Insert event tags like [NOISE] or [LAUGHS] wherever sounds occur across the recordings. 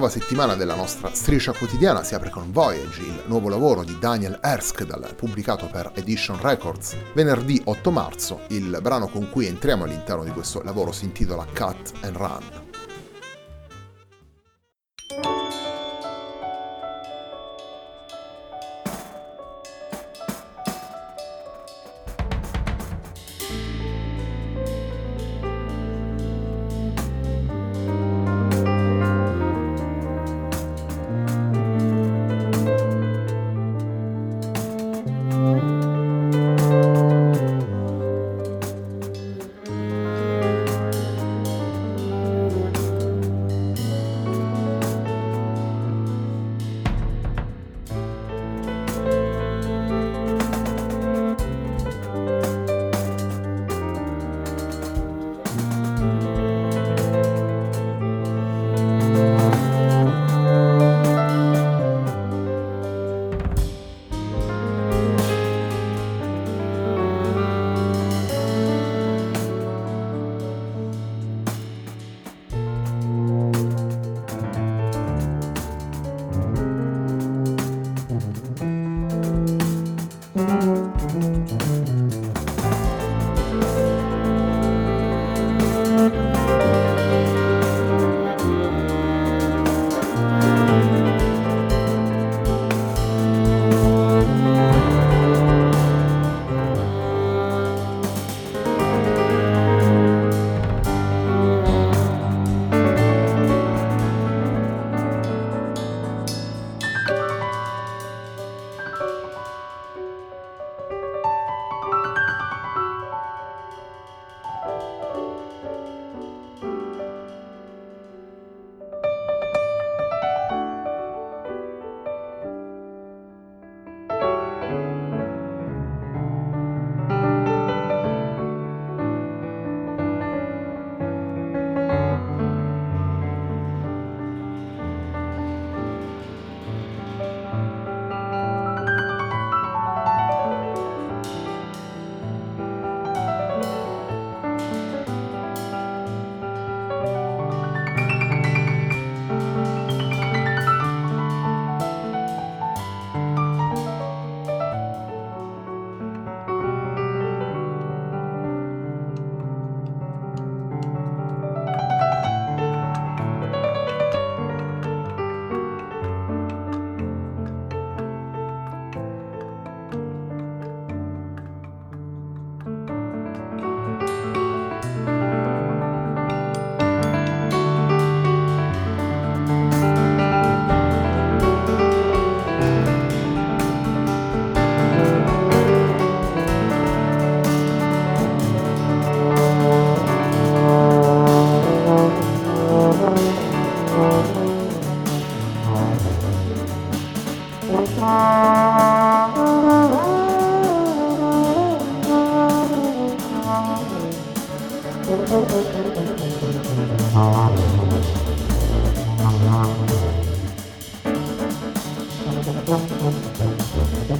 Nuova settimana della nostra striscia quotidiana si apre con Voyage, il nuovo lavoro di Daniel Erskdal, pubblicato per Edition Records venerdì 8 marzo. Il brano con cui entriamo all'interno di questo lavoro si intitola Cut and Run.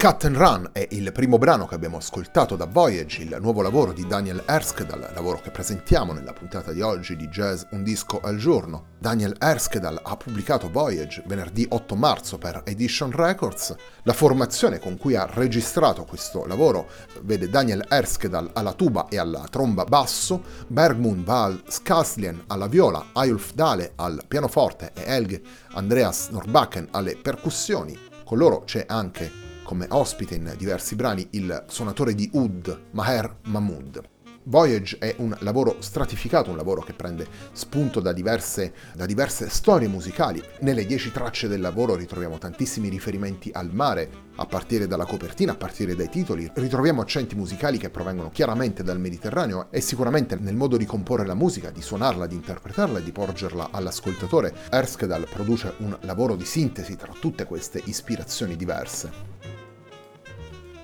Cut and Run è il primo brano che abbiamo ascoltato da Voyage, il nuovo lavoro di Daniel Erskedal, lavoro che presentiamo nella puntata di oggi di Jazz Un disco al giorno. Daniel Erskedal ha pubblicato Voyage venerdì 8 marzo per Edition Records. La formazione con cui ha registrato questo lavoro vede Daniel Erskedal alla tuba e alla tromba basso, Bergmund Val Skaslien alla viola, Ayulf Dale al pianoforte e Helge Andreas Norbakken alle percussioni. Con loro c'è anche come ospite in diversi brani il suonatore di Oud, Maher Mahmoud. Voyage è un lavoro stratificato, un lavoro che prende spunto da diverse, da diverse, storie musicali. Nelle dieci tracce del lavoro ritroviamo tantissimi riferimenti al mare, a partire dalla copertina, a partire dai titoli. Ritroviamo accenti musicali che provengono chiaramente dal Mediterraneo e sicuramente nel modo di comporre la musica, di suonarla, di interpretarla e di porgerla all'ascoltatore. Erskedal produce un lavoro di sintesi tra tutte queste ispirazioni diverse.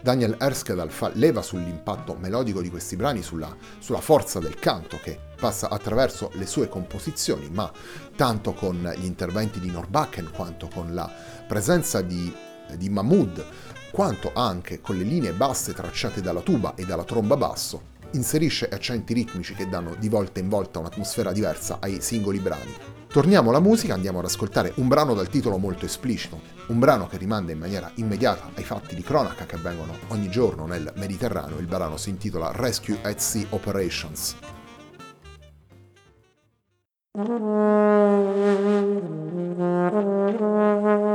Daniel Erskedal fa leva sull'impatto melodico di questi brani, sulla, sulla, forza del canto che passa attraverso le sue composizioni, ma tanto con gli interventi di Norbakken quanto con la presenza di, di Mahmood, quanto anche con le linee basse tracciate dalla tuba e dalla tromba basso, inserisce accenti ritmici che danno di volta in volta un'atmosfera diversa ai singoli brani. Torniamo alla musica, andiamo ad ascoltare un brano dal titolo molto esplicito, un brano che rimanda in maniera immediata ai fatti di cronaca che avvengono ogni giorno nel Mediterraneo. Il brano si intitola Rescue at Sea Operations. [LAUGHS]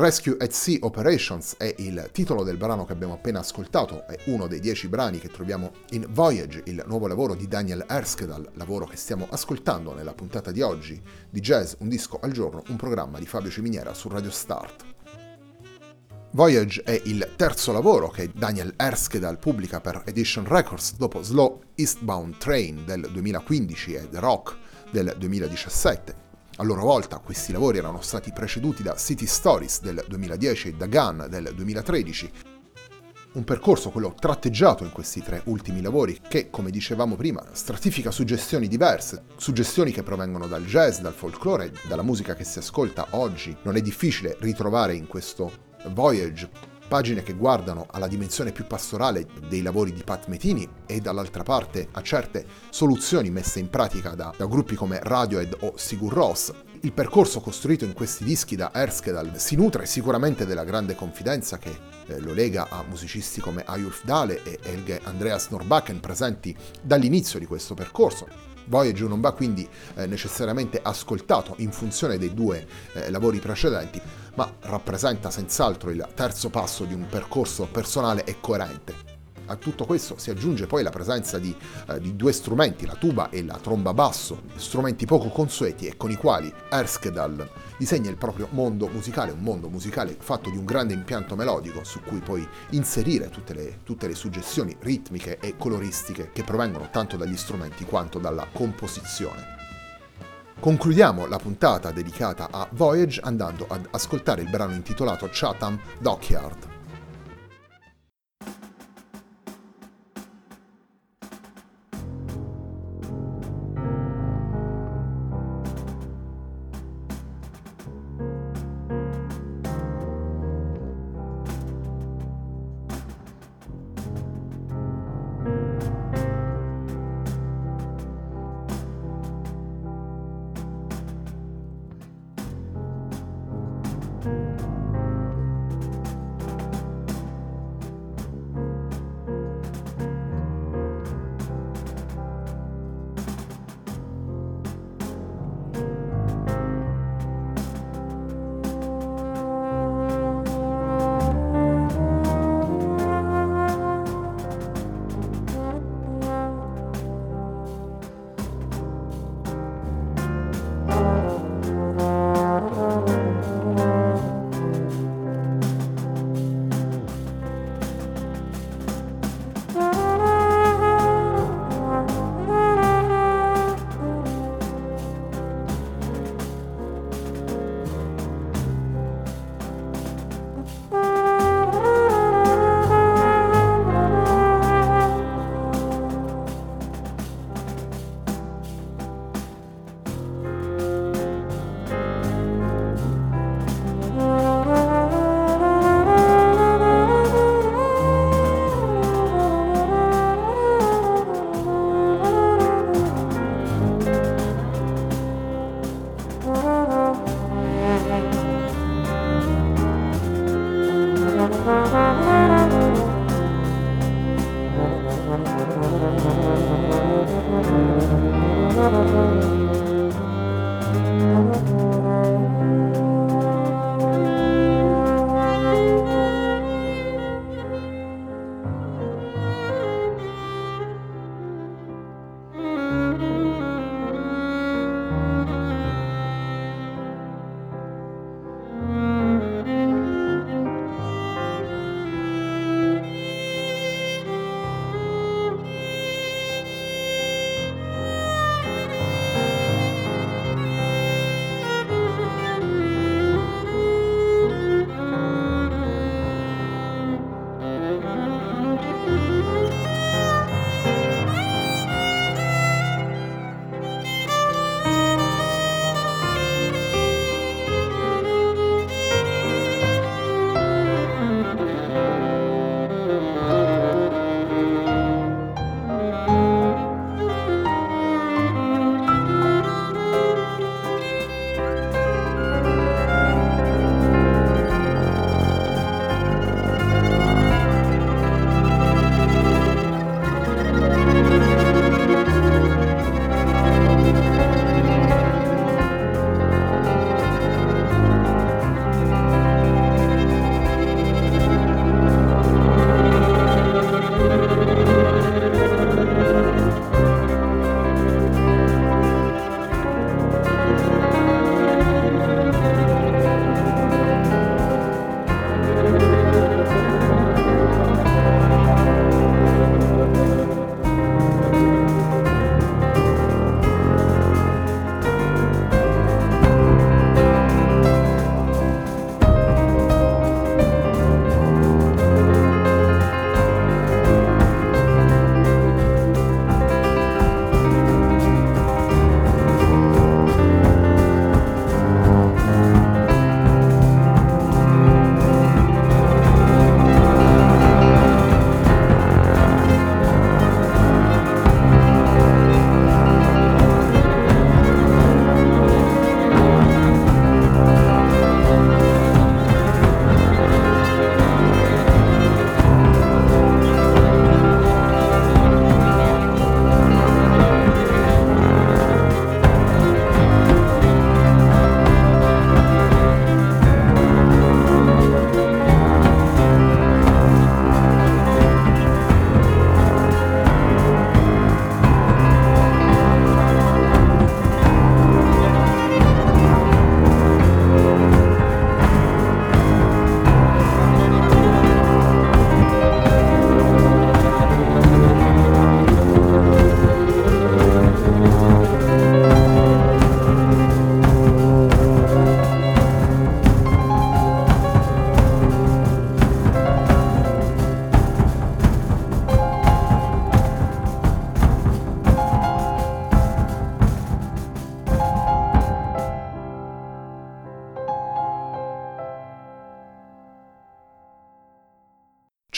Rescue at Sea Operations è il titolo del brano che abbiamo appena ascoltato, è uno dei dieci brani che troviamo in Voyage, il nuovo lavoro di Daniel Erskedal, lavoro che stiamo ascoltando nella puntata di oggi di Jazz Un disco al giorno, un programma di Fabio Ciminiera su Radio Start. Voyage è il terzo lavoro che Daniel Erskedal pubblica per Edition Records dopo Slow Eastbound Train del 2015 e The Rock del 2017. A loro volta questi lavori erano stati preceduti da City Stories del 2010 e da Gun del 2013. Un percorso, quello tratteggiato in questi tre ultimi lavori, che, come dicevamo prima, stratifica suggestioni diverse, suggestioni che provengono dal jazz, dal folklore, dalla musica che si ascolta oggi. Non è difficile ritrovare in questo Voyage pagine che guardano alla dimensione più pastorale dei lavori di Pat Metini e dall'altra parte a certe soluzioni messe in pratica da, da gruppi come Radiohead o Sigur Ross. Il percorso costruito in questi dischi da Erskedal si nutre sicuramente della grande confidenza che eh, lo lega a musicisti come Ayurf Dale e Elge Andreas Norbakken presenti dall'inizio di questo percorso. Voyager non va quindi eh, necessariamente ascoltato in funzione dei due eh, lavori precedenti, ma rappresenta senz'altro il terzo passo di un percorso personale e coerente. A tutto questo si aggiunge poi la presenza di, eh, di, due strumenti, la tuba e la tromba basso, strumenti poco consueti e con i quali Erskedal disegna il proprio mondo musicale, un mondo musicale fatto di un grande impianto melodico su cui poi inserire tutte le, tutte le suggestioni ritmiche e coloristiche che provengono tanto dagli strumenti quanto dalla composizione. Concludiamo la puntata dedicata a Voyage andando ad ascoltare il brano intitolato Chatham Dockyard.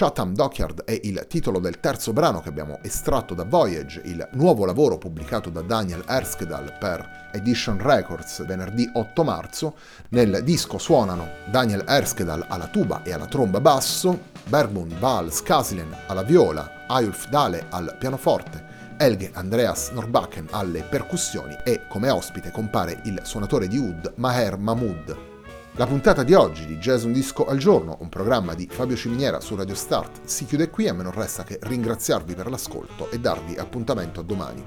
Chatham Dockyard è il titolo del terzo brano che abbiamo estratto da Voyage, il nuovo lavoro pubblicato da Daniel Erskedal per Edition Records venerdì 8 marzo. Nel disco suonano Daniel Erskedal alla tuba e alla tromba basso, Bergmund Val Skasilen alla viola, Ayulf Dale al pianoforte, Elge Andreas Norbakken alle percussioni e come ospite compare il suonatore di Oud Maher Mahmoud. La puntata di oggi di Jazz Un Disco al Giorno, un programma di Fabio Ciminiera su Radio Start, si chiude qui, a me non resta che ringraziarvi per l'ascolto e darvi appuntamento a domani.